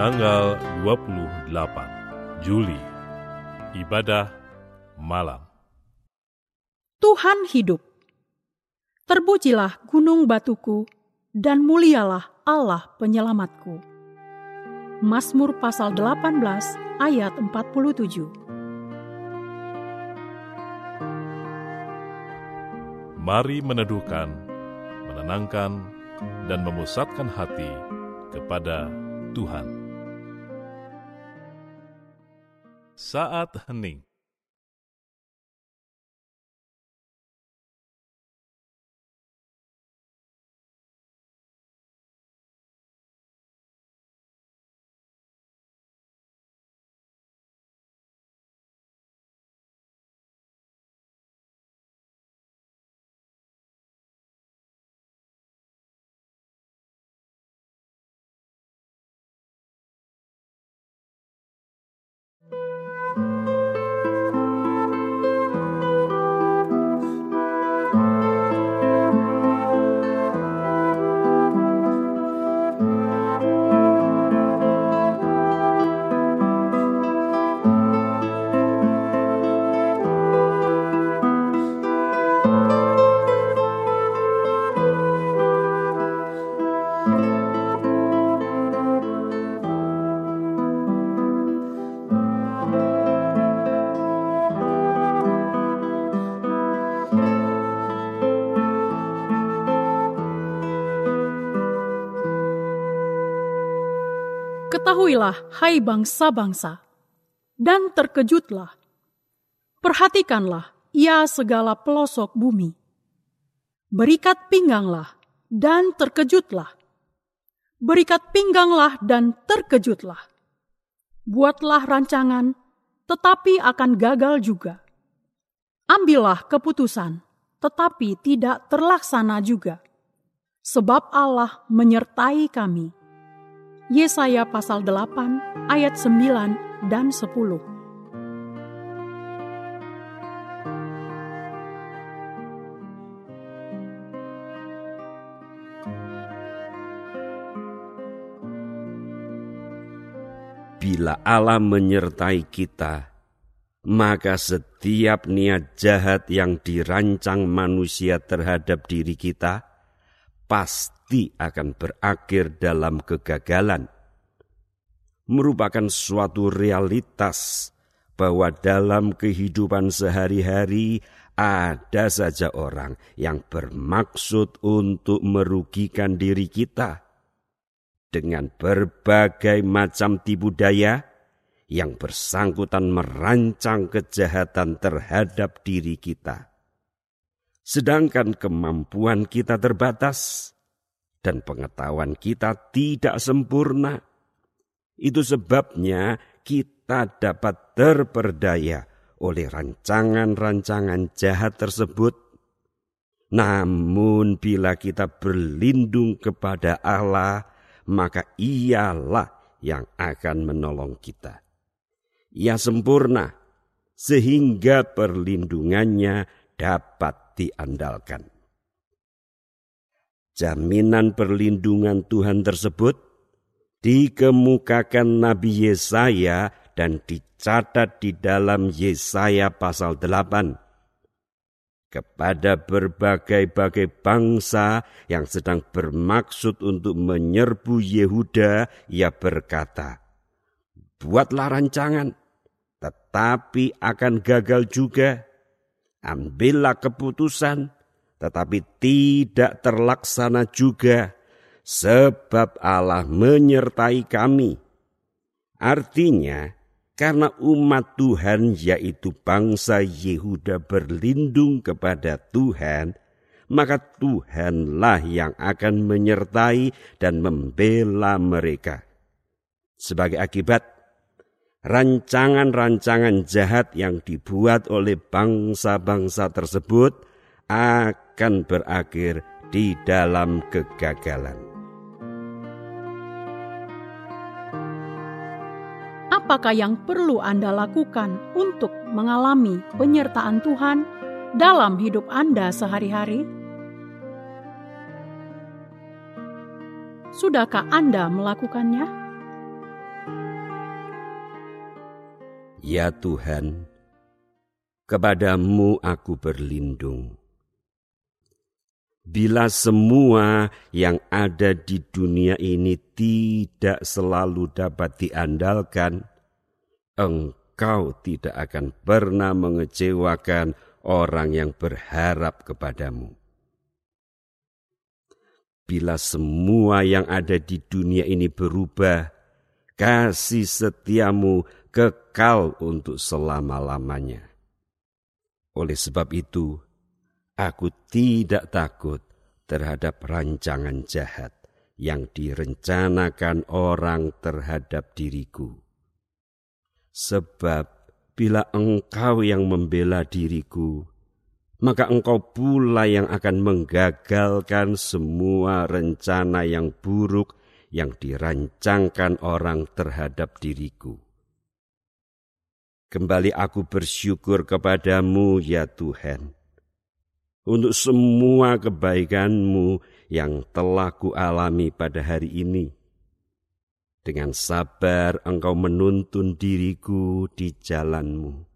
tanggal 28 Juli Ibadah Malam Tuhan hidup. Terpujilah gunung batuku dan mulialah Allah penyelamatku. Mazmur pasal 18 ayat 47. Mari meneduhkan, menenangkan, dan memusatkan hati kepada Tuhan. Saat hening Ketahuilah, hai bangsa-bangsa, dan terkejutlah. Perhatikanlah, ia segala pelosok bumi. Berikat pingganglah, dan terkejutlah. Berikat pingganglah, dan terkejutlah. Buatlah rancangan, tetapi akan gagal juga. Ambillah keputusan, tetapi tidak terlaksana juga. Sebab Allah menyertai kami Yesaya pasal 8 ayat 9 dan 10. Bila Allah menyertai kita, maka setiap niat jahat yang dirancang manusia terhadap diri kita pasti pasti akan berakhir dalam kegagalan. Merupakan suatu realitas bahwa dalam kehidupan sehari-hari ada saja orang yang bermaksud untuk merugikan diri kita dengan berbagai macam tipu daya yang bersangkutan merancang kejahatan terhadap diri kita. Sedangkan kemampuan kita terbatas, dan pengetahuan kita tidak sempurna. Itu sebabnya kita dapat terperdaya oleh rancangan-rancangan jahat tersebut. Namun bila kita berlindung kepada Allah, maka ialah yang akan menolong kita. Ia sempurna, sehingga perlindungannya dapat diandalkan jaminan perlindungan Tuhan tersebut dikemukakan Nabi Yesaya dan dicatat di dalam Yesaya pasal 8 kepada berbagai-bagai bangsa yang sedang bermaksud untuk menyerbu Yehuda, ia berkata, Buatlah rancangan, tetapi akan gagal juga. Ambillah keputusan, tetapi tidak terlaksana juga, sebab Allah menyertai kami. Artinya, karena umat Tuhan, yaitu bangsa Yehuda, berlindung kepada Tuhan, maka Tuhanlah yang akan menyertai dan membela mereka. Sebagai akibat, rancangan-rancangan jahat yang dibuat oleh bangsa-bangsa tersebut akan berakhir di dalam kegagalan. Apakah yang perlu Anda lakukan untuk mengalami penyertaan Tuhan dalam hidup Anda sehari-hari? Sudahkah Anda melakukannya? Ya Tuhan, kepadamu aku berlindung. Bila semua yang ada di dunia ini tidak selalu dapat diandalkan, engkau tidak akan pernah mengecewakan orang yang berharap kepadamu. Bila semua yang ada di dunia ini berubah, kasih setiamu kekal untuk selama-lamanya. Oleh sebab itu, aku tidak takut terhadap rancangan jahat yang direncanakan orang terhadap diriku. Sebab bila engkau yang membela diriku, maka engkau pula yang akan menggagalkan semua rencana yang buruk yang dirancangkan orang terhadap diriku. Kembali aku bersyukur kepadamu ya Tuhan, untuk semua kebaikanmu yang telah kualami pada hari ini. Dengan sabar engkau menuntun diriku di jalanmu.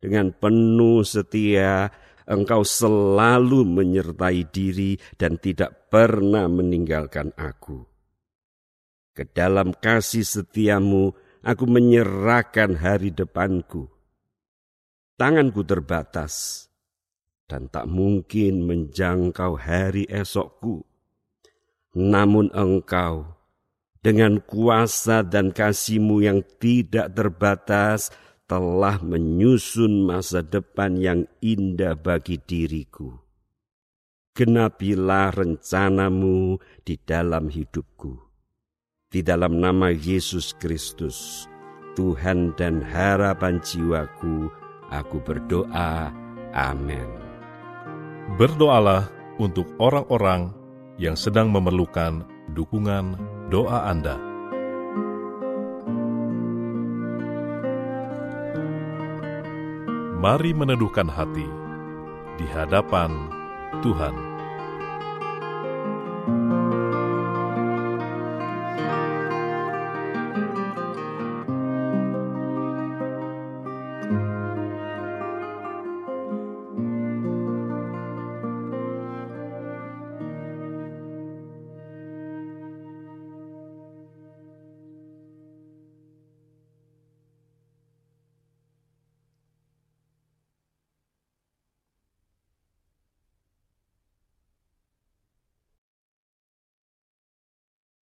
Dengan penuh setia engkau selalu menyertai diri dan tidak pernah meninggalkan aku. Ke dalam kasih setiamu, aku menyerahkan hari depanku. Tanganku terbatas dan tak mungkin menjangkau hari esokku. Namun engkau, dengan kuasa dan kasihmu yang tidak terbatas, telah menyusun masa depan yang indah bagi diriku. Genapilah rencanamu di dalam hidupku di dalam nama Yesus Kristus, Tuhan dan harapan jiwaku, aku berdoa. Amin. Berdoalah untuk orang-orang yang sedang memerlukan dukungan doa Anda. Mari meneduhkan hati di hadapan Tuhan.